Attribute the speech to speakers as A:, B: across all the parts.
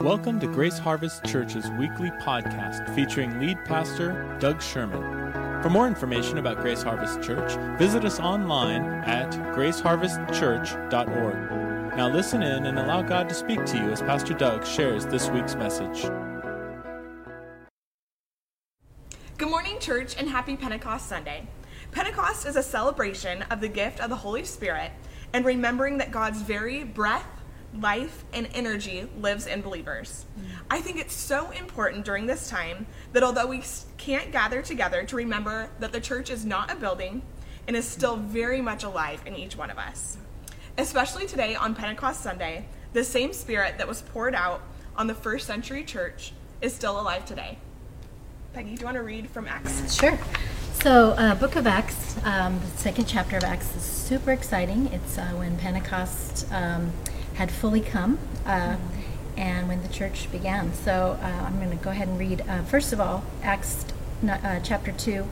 A: Welcome to Grace Harvest Church's weekly podcast featuring lead pastor Doug Sherman. For more information about Grace Harvest Church, visit us online at graceharvestchurch.org. Now listen in and allow God to speak to you as Pastor Doug shares this week's message.
B: Good morning, church, and happy Pentecost Sunday. Pentecost is a celebration of the gift of the Holy Spirit and remembering that God's very breath, life, and energy lives in believers. I think it's so important during this time that although we can't gather together to remember that the church is not a building and is still very much alive in each one of us. Especially today on Pentecost Sunday, the same spirit that was poured out on the first century church is still alive today. Peggy, do you want to read from Acts?
C: Sure. So, uh, Book of Acts, um, the second chapter of Acts is super exciting. It's uh, when Pentecost um, had fully come uh, and when the church began. So, uh, I'm going to go ahead and read, uh, first of all, Acts uh, chapter 2,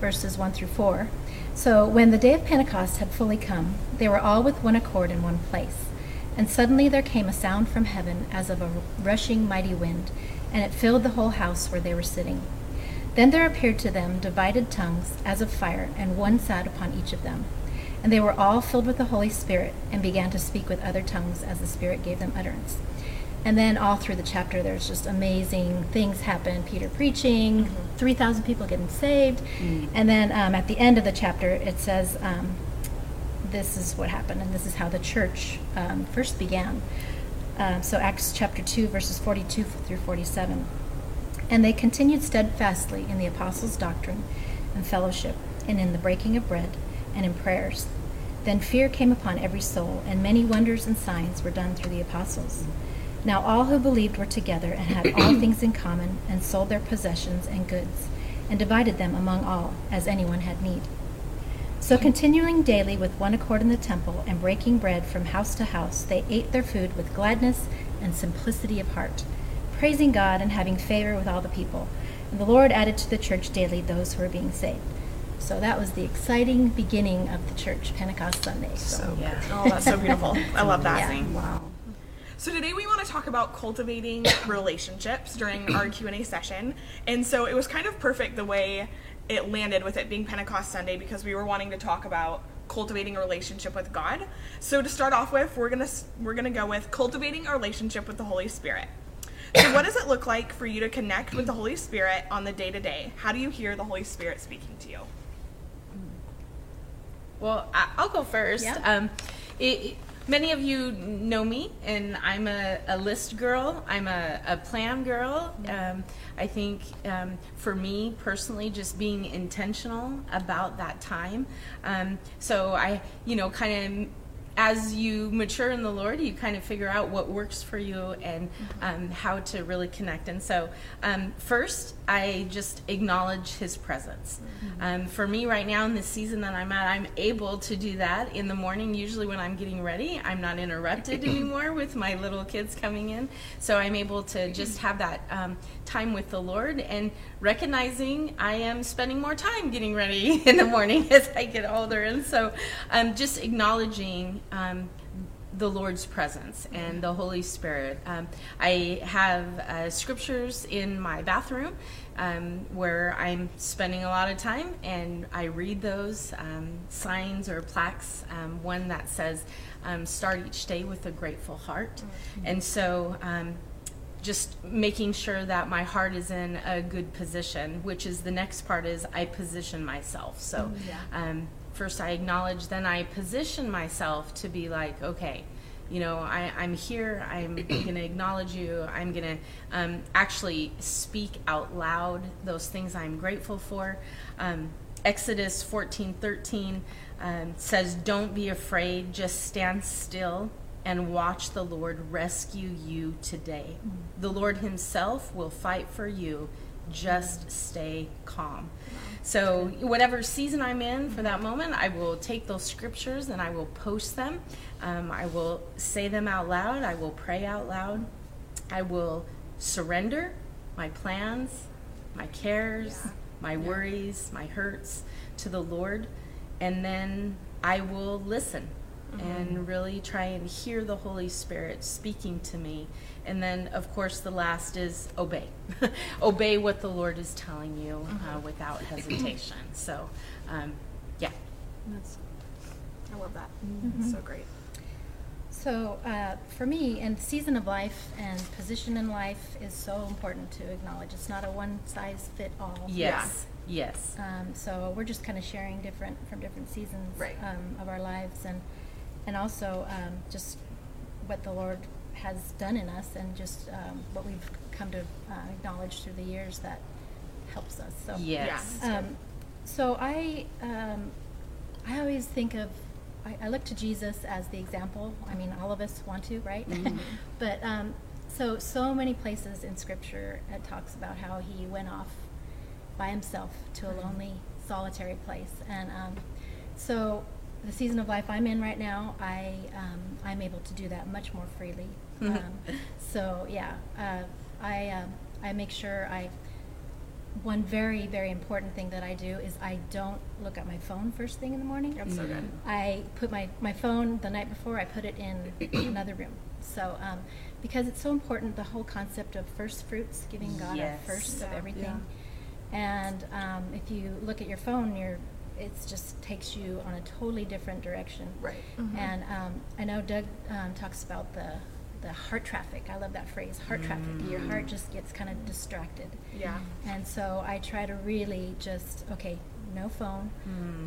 C: verses 1 through 4. So, when the day of Pentecost had fully come, they were all with one accord in one place. And suddenly there came a sound from heaven as of a rushing mighty wind, and it filled the whole house where they were sitting. Then there appeared to them divided tongues as of fire, and one sat upon each of them. And they were all filled with the Holy Spirit, and began to speak with other tongues as the Spirit gave them utterance. And then all through the chapter, there's just amazing things happen. Peter preaching, mm-hmm. 3,000 people getting saved. Mm. And then um, at the end of the chapter, it says, um, This is what happened, and this is how the church um, first began. Uh, so, Acts chapter 2, verses 42 through 47. And they continued steadfastly in the apostles' doctrine and fellowship, and in the breaking of bread, and in prayers. Then fear came upon every soul, and many wonders and signs were done through the apostles. Now all who believed were together and had all things in common, and sold their possessions and goods, and divided them among all, as anyone had need. So continuing daily with one accord in the temple, and breaking bread from house to house, they ate their food with gladness and simplicity of heart praising God and having favor with all the people. And the Lord added to the church daily those who were being saved. So that was the exciting beginning of the church, Pentecost Sunday.
B: So, so yeah. Oh, that's so beautiful. I love that. Yeah. Wow. So today we want to talk about cultivating relationships during our Q&A session. And so it was kind of perfect the way it landed with it being Pentecost Sunday because we were wanting to talk about cultivating a relationship with God. So to start off with, we're going to we're going to go with cultivating a relationship with the Holy Spirit. So, what does it look like for you to connect with the Holy Spirit on the day to day? How do you hear the Holy Spirit speaking to you?
D: Well, I'll go first. Yeah. Um, it, many of you know me, and I'm a, a list girl. I'm a, a plan girl. Um, I think um, for me personally, just being intentional about that time. Um, so I, you know, kind of as you mature in the Lord, you kind of figure out what works for you and um, how to really connect. And so, um, first, I just acknowledge His presence. Mm-hmm. Um, for me, right now in the season that I'm at, I'm able to do that in the morning. Usually, when I'm getting ready, I'm not interrupted anymore with my little kids coming in. So, I'm able to just have that um, time with the Lord and recognizing I am spending more time getting ready in the morning as I get older. And so, um, just acknowledging um, the Lord's presence and the Holy Spirit. Um, I have uh, scriptures in my bathroom um, where I'm spending a lot of time, and I read those um, signs or plaques. Um, one that says, um, "Start each day with a grateful heart," mm-hmm. and so um, just making sure that my heart is in a good position, which is the next part is I position myself. So, mm, yeah. um, first I acknowledge, then I position myself to be like, okay, you know, I, I'm here, I'm going to acknowledge you, I'm going to um, actually speak out loud those things I'm grateful for. Um, Exodus 14 13 um, says, Don't be afraid, just stand still and watch the Lord rescue you today. Mm-hmm. The Lord Himself will fight for you. Just mm-hmm. stay calm. So, whatever season I'm in for that moment, I will take those scriptures and I will post them. Um, I will say them out loud. I will pray out loud. I will surrender my plans, my cares, yeah. my yeah. worries, my hurts to the Lord. And then I will listen and really try and hear the Holy Spirit speaking to me. And then, of course, the last is obey. obey what the Lord is telling you uh, without hesitation. So, um, yeah. That's,
B: I love that. It's so great.
C: So uh, for me, and season of life and position in life is so important to acknowledge. It's not a one size fit all.
D: yes. Yes.
C: Um, so we're just kind of sharing different from different seasons
B: Right.
C: um, of our lives, and and also um, just what the Lord has done in us, and just um, what we've come to uh, acknowledge through the years that helps us. So
D: Yes.
B: Yeah.
C: um, so I, um, I always think of, I, I look to Jesus as the example. I mean, all of us want to, right? but um, so so many places in Scripture it talks about how he went off by himself to a lonely, solitary place, and um, so the season of life I'm in right now, I um, I'm able to do that much more freely. Um, so yeah, uh, I um, I make sure I one very very important thing that I do is I don't look at my phone first thing in the morning.
B: That's so good.
C: I put my, my phone the night before, I put it in another room. So, um, because it's so important, the whole concept of first fruits, giving God
D: Yes.
C: a first of
B: Yeah.
C: everything. And um, if you look at your phone, you're, it just takes you on a totally different direction.
B: Right.
C: And um, I know Doug um, talks about the, the heart traffic. I love that phrase, heart traffic. Your heart just gets kind of distracted.
B: Yeah.
C: And so I try to really just okay, no phone.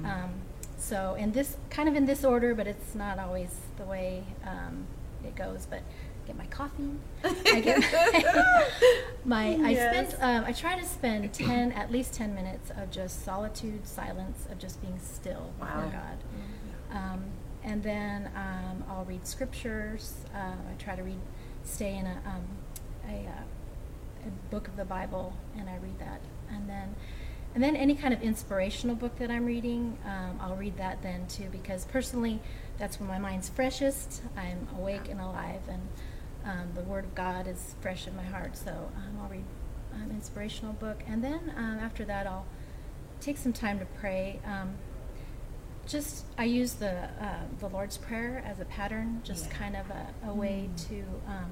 C: Um, so in this kind of in this order, but it's not always the way um, it goes. But get my coffee. I get my. I
B: Yes.
C: spend. Um, I try to spend ten at least ten minutes of just solitude, silence, of just being still
D: Wow.
C: God. Um, and then um, I'll read scriptures. Uh, I try to read, stay in a, um, a, uh, a book of the Bible, and I read that. And then, and then any kind of inspirational book that I'm reading, um, I'll read that then too, because personally, that's when my mind's freshest. I'm awake and alive, and um, the Word of God is fresh in my heart. So um, I'll read an inspirational book, and then um, after that, I'll take some time to pray. Um, just I use the uh, the Lord's Prayer as a pattern, just
D: Yeah.
C: kind of a, a way to. Um,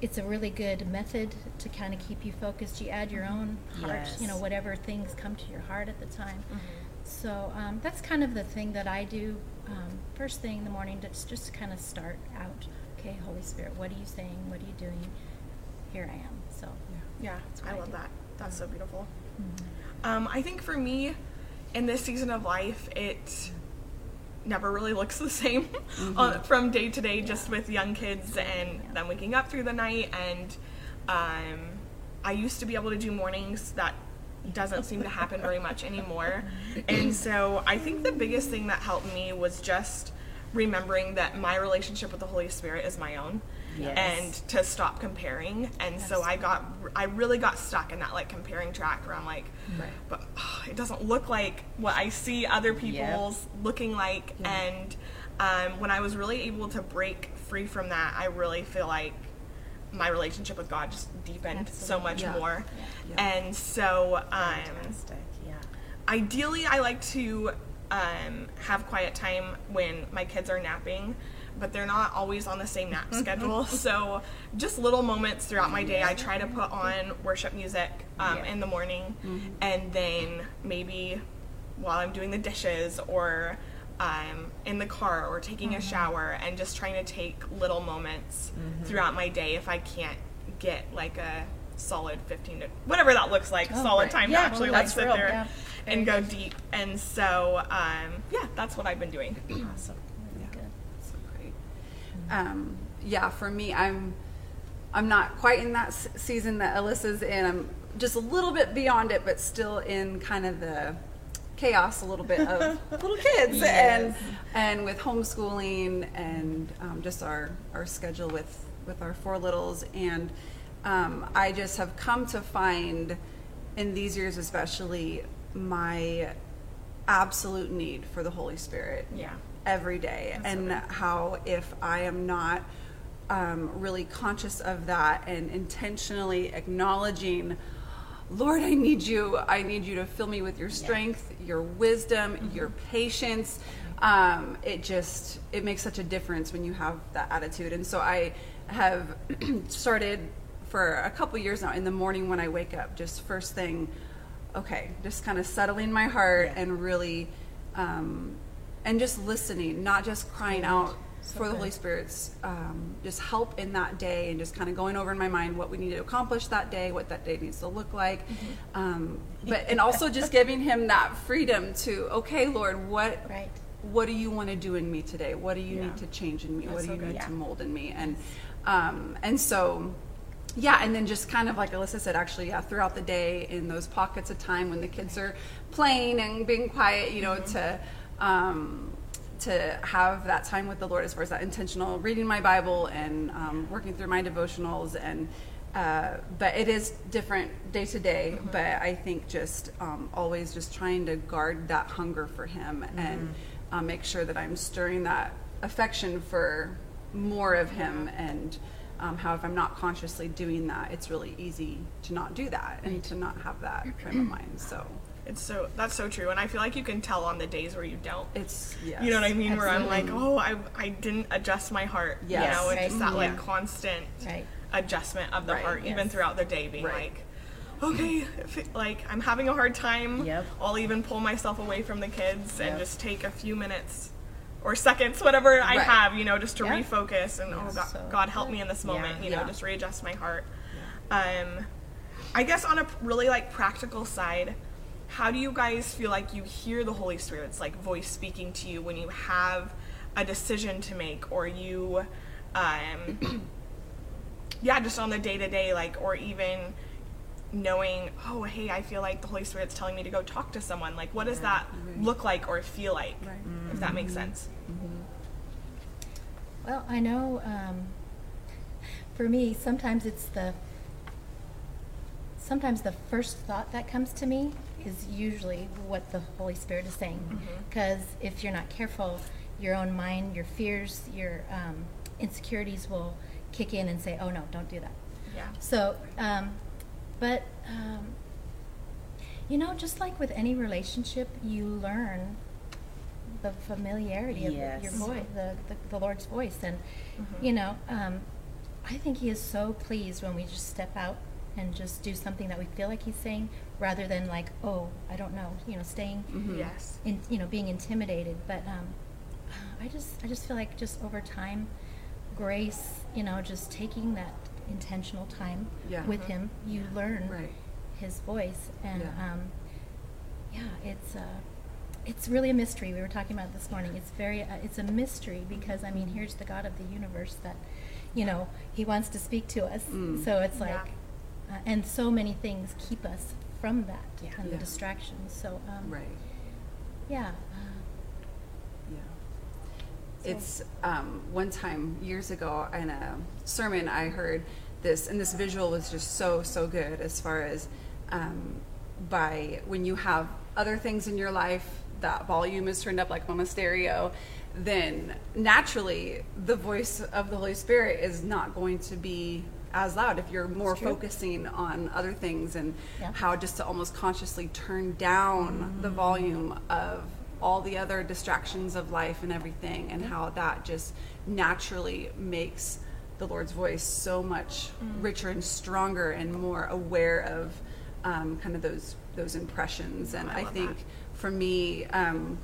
C: it's a really good method to kind of keep you focused. You add your own heart, you know, whatever things come to your heart at the time. So um, that's kind of the thing that I do um, first thing in the morning. Just just to kind of start out. Okay, Holy Spirit, what are you saying? What are you doing? Here I am. So
B: Yeah,
C: That's
B: I
C: I
B: love
C: do.
B: that. That's so beautiful. Um, I think for me, in this season of life, it never really looks the same on, from day to day, just with young kids and them waking up through the night. And um, I used to be able to do mornings that doesn't seem to happen very much anymore. And so I think the biggest thing that helped me was just remembering that my relationship with the Holy Spirit is my own
D: Yes.
B: and to stop comparing. And so I got, I really got stuck in that like comparing track where I'm like,
D: Right.
B: but oh, it doesn't look like what I see other people's looking like. And um, when I was really able to break free from that, I really feel like my relationship with God just deepened so much
E: Yeah.
B: more.
E: Yeah.
B: And so, um,
D: Fantastic. Yeah.
B: ideally i like to um, have quiet time when my kids are napping but they're not always on the same nap schedule so just little moments throughout my day i try to put on worship music um,
D: Yeah.
B: in the morning and then maybe while i'm doing the dishes or um, in the car or taking a shower and just trying to take little moments throughout my day if i can't get like a solid 15 to whatever that looks like
C: Oh,
B: solid
C: right.
B: time
D: Yeah,
B: to actually
D: well,
B: like sit
D: real,
B: there
C: yeah.
B: and go deep. And so, um, yeah, that's what I've been doing.
D: Awesome.
C: really good.
E: So great. Um, yeah, for me, I'm I'm not quite in that s- season that Alyssa's in. I'm just a little bit beyond it, but still in kind of the chaos a little bit of little kids and and with homeschooling and um, just our our schedule with with our four littles and um, I just have come to find in these years especially my absolute need for the Holy Spirit
B: Yeah.
E: Every day and how if I am not um, really conscious of that and intentionally acknowledging Lord, I need you. I need you to fill me with your strength, your wisdom,
C: Mm-hmm.
E: your patience. Um, it just it makes such a difference when you have that attitude. And so I have started for a couple years now in the morning when I wake up, just first thing, okay, just kind of settling my heart and really, um, and just listening, not just crying out for the Holy Spirit's um, just help in that day and just kind of going over in my mind what we need to accomplish that day, what that day needs to look like. Um, but, and also just giving him that freedom to, okay, Lord, what,
C: Right.
E: what do you want to do in me today? What do you
B: Yeah.
E: need to change in me? what do
B: so
E: you
B: good.
E: need
B: Yeah.
E: to mold in me? And, um, and so, yeah, and then just kind of like Alyssa said, actually, yeah, throughout the day in those pockets of time when the kids are playing and being quiet, you know, to um, to have that time with the Lord as far as that intentional reading my Bible and um, working through my devotionals and. Uh, but it is different day to day. But I think just um, always just trying to guard that hunger for Him and uh, make sure that I'm stirring that affection for more of Him and um, how if I'm not consciously doing that, it's really easy to not do that and to not have that frame of mind. So
B: It's so that's so true, and I feel like you can tell on the days where you don't.
E: it's yeah,
B: You know what I mean? Where I'm like, oh, I, I didn't adjust my heart.
E: Yes.
B: You know, it's
C: Right.
B: just that like
E: Yeah.
B: constant
C: Right.
B: adjustment of the
E: Right.
B: heart, even throughout the day, being like, okay, it- like I'm having a hard time.
C: Yep.
B: I'll even pull myself away from the kids and just take a few minutes or seconds, whatever I have, you know, just to
C: Yeah.
B: refocus and oh God,
C: So
B: God help me in this
C: Yeah.
B: moment, you know,
E: Yeah.
B: just readjust my heart. Um, I guess on a really like practical side, how do you guys feel like you hear the Holy Spirit's like voice speaking to you when you have a decision to make or you, um, yeah, just on the day to day, like, or even knowing, oh, hey, I feel like the Holy Spirit's telling me to go talk to someone. Like, what does that look like or feel like? If that makes sense.
C: Well, I know um, for me, sometimes it's the sometimes the first thought that comes to me is usually what the Holy Spirit is saying. Because if you're not careful, your own mind, your fears, your um, insecurities will kick in and say, "Oh no, don't do that."
B: Yeah.
C: So, um, but um, you know, just like with any relationship, you learn the familiarity of your voice, the, the the Lord's voice, and you know, um, I think He is so pleased when we just step out and just do something that we feel like He's saying, rather than like, oh, I don't know, you know, staying
B: Yes.
C: in, you know, being intimidated. But um, I just, I just feel like just over time, grace, you know, just taking that intentional time
E: Yeah.
C: with Him, you learn
E: Right.
C: His voice, and
E: Yeah.
C: um, yeah, it's uh, it's really a mystery. We were talking about this morning. It's very, uh, it's a mystery because I mean, here's the God of the universe that, you know, He wants to speak to us.
E: Mm.
C: So it's
B: Yeah.
C: like, uh, and so many things keep us from that
D: Yeah.
C: and
E: Yeah.
C: the distractions. So um,
E: right.
C: yeah.
E: Yeah. It's um, one time years ago in a sermon I heard this, and this visual was just so so good as far as um, by when you have other things in your life that volume is turned up like on a stereo, then naturally the voice of the Holy Spirit is not going to be as loud if you're more focusing on other things and
C: Yeah.
E: how just to almost consciously turn down the volume of all the other distractions of life and everything and how that just naturally makes the lord's voice so much richer and stronger and more aware of um, kind of those those impressions. And i,
B: love
E: think
B: that.
E: for me um,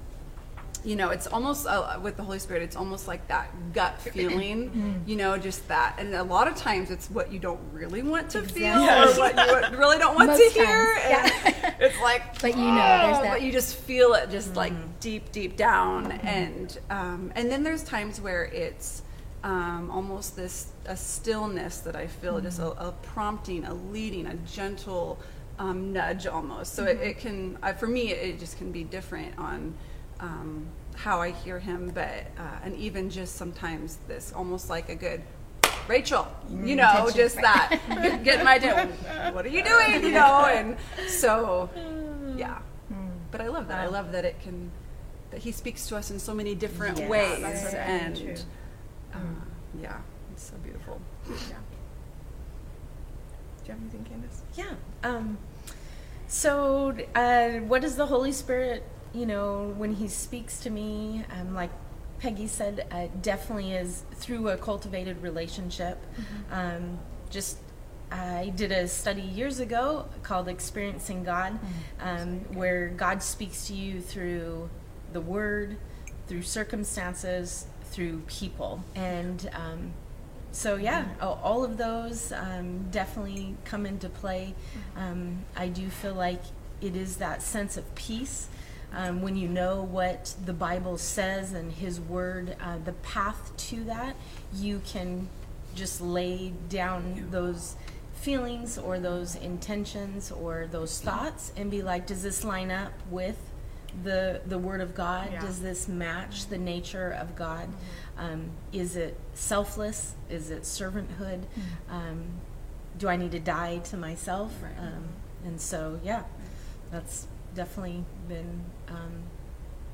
E: you know, it's almost uh, with the Holy Spirit, it's almost like that gut feeling, you know, just that. And a lot of times it's what you don't really want to feel
C: Exactly.
E: or what you really don't want
C: Most
E: to hear.
C: yeah.
E: It's like,
C: But you know, there's
E: "Oh,"
C: that-
E: But you just feel it just like deep, deep down. And, um, and then there's times where it's, um, almost this a stillness that I feel, just a, a prompting, a leading, a gentle um, nudge almost. So it, it can, uh, for me, it just can be different on um, how I hear him, but uh, and even just sometimes this almost like a good. Rachel, you know,
C: Attention,
E: just that get, get my attention. What are you doing? You know, and so yeah. But I love that. I love that it can that he speaks to us in so many different
D: Yes.
E: ways,
C: That's very
E: and uh, yeah, it's so beautiful.
B: Yeah. Do you have anything, Candace?
D: Yeah. Um, So, uh, what does the Holy Spirit, you know, when He speaks to me, um, like Peggy said, uh, definitely is through a cultivated relationship. Um, just I did a study years ago called Experiencing God, um, where God speaks to you through the Word, through circumstances, through people, and um, so yeah, a- all of those um, definitely come into play. Um, I do feel like it is that sense of peace um, when you know what the Bible says and His Word, uh, the path to that, you can just lay down those feelings or those intentions or those thoughts and be like, does this line up with the the Word of God?
B: Yeah.
D: Does this match the nature of God? Um, is it selfless? Is it servanthood? Um, do I need to die to myself? Um, and so, yeah, that's definitely been. Um,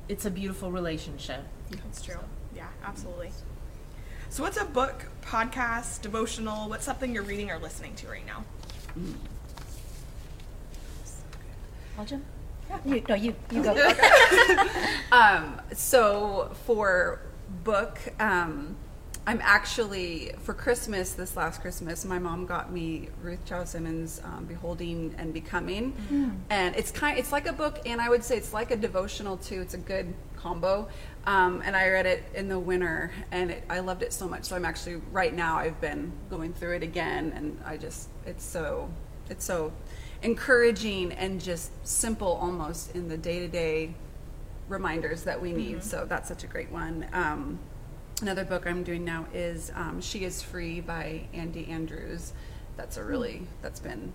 D: it's a beautiful relationship.
B: That's true. Yeah, absolutely. So, what's a book, podcast, devotional? What's something you're reading or listening to right now?
C: Belgium? You, no, you, you go.
E: Um, so for book, um, I'm actually for Christmas this last Christmas, my mom got me Ruth Chou Simmons' um, "Beholding and Becoming," and it's kind, it's like a book, and I would say it's like a devotional too. It's a good combo, um, and I read it in the winter, and it, I loved it so much. So I'm actually right now I've been going through it again, and I just it's so it's so encouraging and just simple almost in the day to day reminders that we need. So that's such a great one. Um, another book I'm doing now is um, She Is Free by Andi Andrews. That's a really, that's been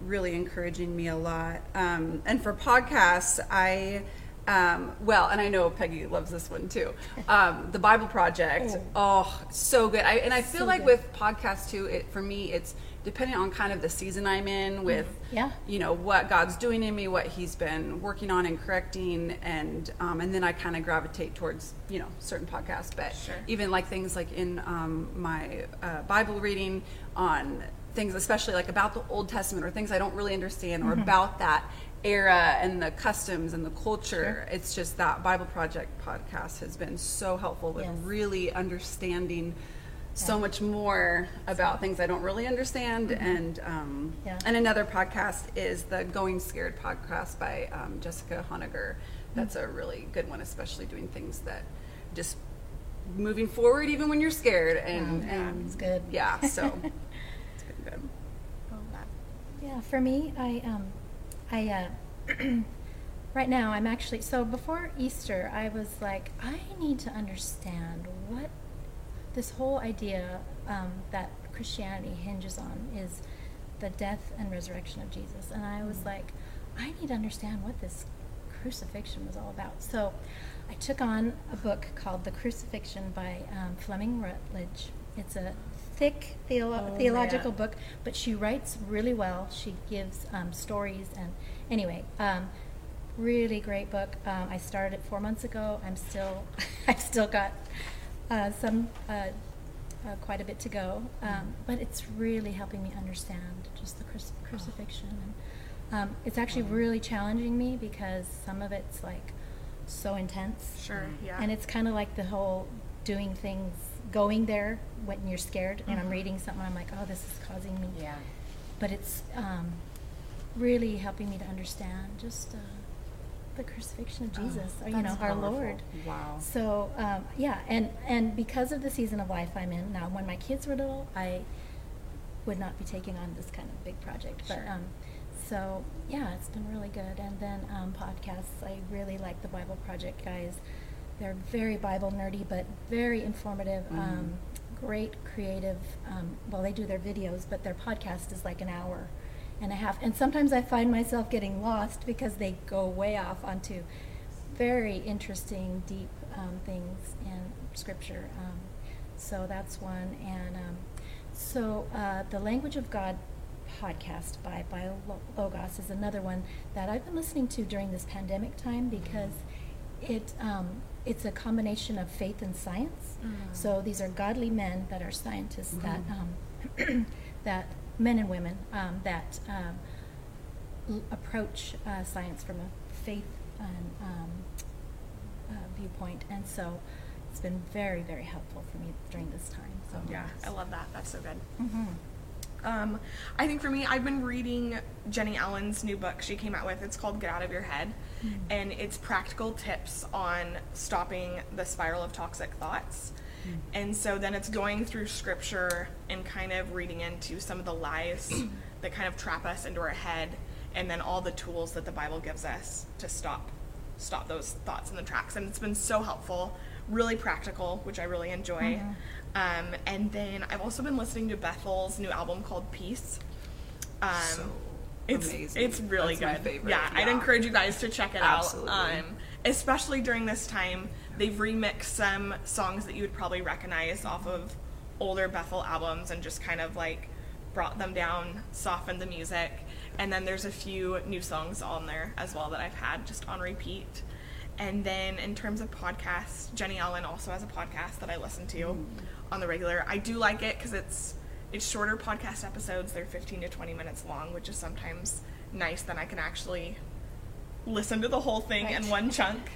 E: really encouraging me a lot. Um, and for podcasts, I, um, well, and I know Peggy loves this one too. Um, the Bible Project. Oh, so good. I, and I feel
C: So
E: like
C: good.
E: with podcasts too, it, for me, it's depending on kind of the season I'm in with
C: Yeah.
E: you know what God's doing in me, what He's been working on and correcting, and um, and then I kind of gravitate towards you know certain podcasts. But
B: Sure.
E: even like things like in um, my uh, Bible reading on things, especially like about the Old Testament or things I don't really understand or about that era and the customs and the culture. It's just that Bible Project podcast has been so helpful with
C: Yes.
E: really understanding. So much more about things I don't really understand, and um,
C: Yeah.
E: and another podcast is the Going Scared podcast by um, Jessica Honegger. That's a really good one, especially doing things that just moving forward even when you're scared. And,
C: Yeah,
E: and
C: it's good.
E: Yeah, so it's been good.
C: Yeah, for me, I um, I uh, right now I'm actually so before Easter I was like I need to understand what this whole idea um, that Christianity hinges on is the death and resurrection of Jesus, and I was like I need to understand what this crucifixion was all about. So I took on a book called The Crucifixion by um, Fleming Rutledge. It's a thick theolo-
D: Oh,
C: theological
D: yeah.
C: book, but she writes really well. She gives um, stories and anyway, um, really great book. Um, I started it four months ago. I'm still, I've still got uh, some uh, uh, quite a bit to go, um, but it's really helping me understand just the cruci- crucifixion. And, um, it's actually really challenging me because some of it's like so intense.
B: Sure. Yeah.
C: And it's kind of like the whole doing things, going there when you're scared. And I'm reading something, I'm like, oh, this is causing me.
D: Yeah.
C: But it's um, really helping me to understand just uh, the crucifixion of Jesus, or, you know, our
E: powerful.
C: Lord.
E: Wow.
C: So um, yeah, and and because of the season of life I'm in now, when my kids were little, I would not be taking on this kind of big project. But um, so yeah, it's been really good. And then um, podcasts, I really like the Bible Project guys. They're very Bible nerdy, but very informative. Um, great creative. Um, well, they do their videos, but their podcast is like an hour and a half. And sometimes I find myself getting lost because they go way off onto very interesting, deep um, things in Scripture. Um, so that's one. And um, so uh, the Language of God podcast by Biologos is another one that I've been listening to during this pandemic time because it um, it's a combination of faith and science. So these are godly men that are scientists that um, that men and women um, that um, l- approach uh, science from a faith and, um, uh, viewpoint, and so it's been very, very helpful for me during this time. So
B: Yeah, I love that. That's so good.
C: hmm
B: Um, I think for me, I've been reading Jennie Allen's new book she came out with. It's called Get Out of Your Head, hmm. and it's practical tips on stopping the spiral of toxic thoughts. Hmm. And so then it's going through scripture and kind of reading into some of the lies that kind of trap us into our head, and then all the tools that the Bible gives us to stop stop those thoughts in the tracks. And it's been so helpful, really practical, which I really enjoy. Uh-huh. Um, and then I've also been listening to Bethel's new album called Peace. Um,
E: So
B: it's
E: amazing.
B: it's really
E: That's my
B: good.
E: favorite,
B: Yeah, I'd encourage you guys to check it
E: Absolutely.
B: out. Um, especially during this time, they've remixed some songs that you would probably recognize off of older Bethel albums and just kind of like brought them down, softened the music, and then there's a few new songs on there as well that I've had just on repeat. And then in terms of podcasts, Jennie Allen also has a podcast that I listen to
E: Mm.
B: on the regular. I do like it because it's it's shorter podcast episodes. They're 15 to 20 minutes long, which is sometimes nice. Then I can actually listen to the whole thing in one chunk.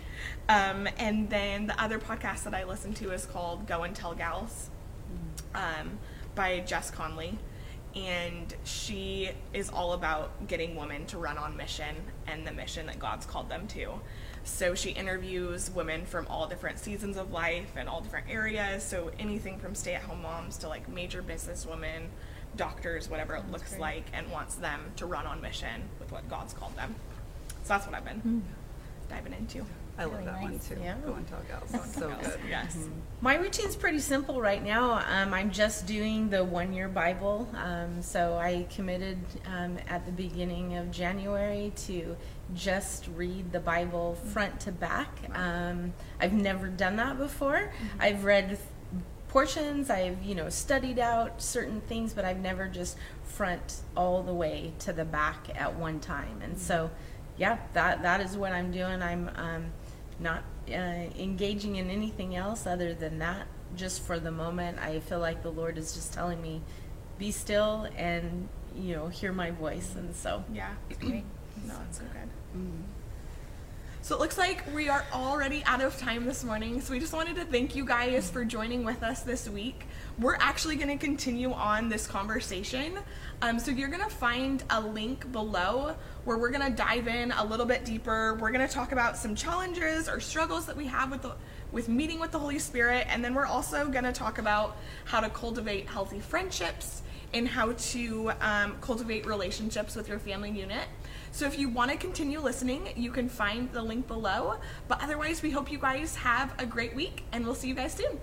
B: Um, and then the other podcast that I listen to is called Go and Tell Gals um, by Jess Connolly. And she is all about getting women to run on mission and the mission that God's called them to. So she interviews women from all different seasons of life and all different areas. So anything from stay at home moms to like major business women, doctors, whatever it looks
C: great.
B: like, and wants them to run on mission with what God's called them. So that's what I've been
C: Hmm.
B: Diving into.
E: I love
C: Really
E: that one
C: nice.
E: too.
D: Yeah.
E: Go and tell gals. so good.
B: Yes.
D: My routine's pretty simple right now. Um, I'm just doing the one year Bible. Um, so I committed um, at the beginning of January to just read the Bible front to back. Um, I've never done that before. I've read portions, I've, you know, studied out certain things, but I've never just front all the way to the back at one time. And so, yeah, that, that is what I'm doing. I'm um, not uh, engaging in anything else other than that. Just for the moment, I feel like the Lord is just telling me, be still and, you know, hear my voice. And so,
B: Yeah. Great. No, it's so good. So it looks like we are already out of time this morning. So we just wanted to thank you guys for joining with us this week. We're actually going to continue on this conversation. Um, so you're going to find a link below where we're going to dive in a little bit deeper. We're going to talk about some challenges or struggles that we have with the with meeting with the Holy Spirit, and then we're also going to talk about how to cultivate healthy friendships and how to um, cultivate relationships with your family unit. So if you want to continue listening, you can find the link below. But otherwise, we hope you guys have a great week, and we'll see you guys soon.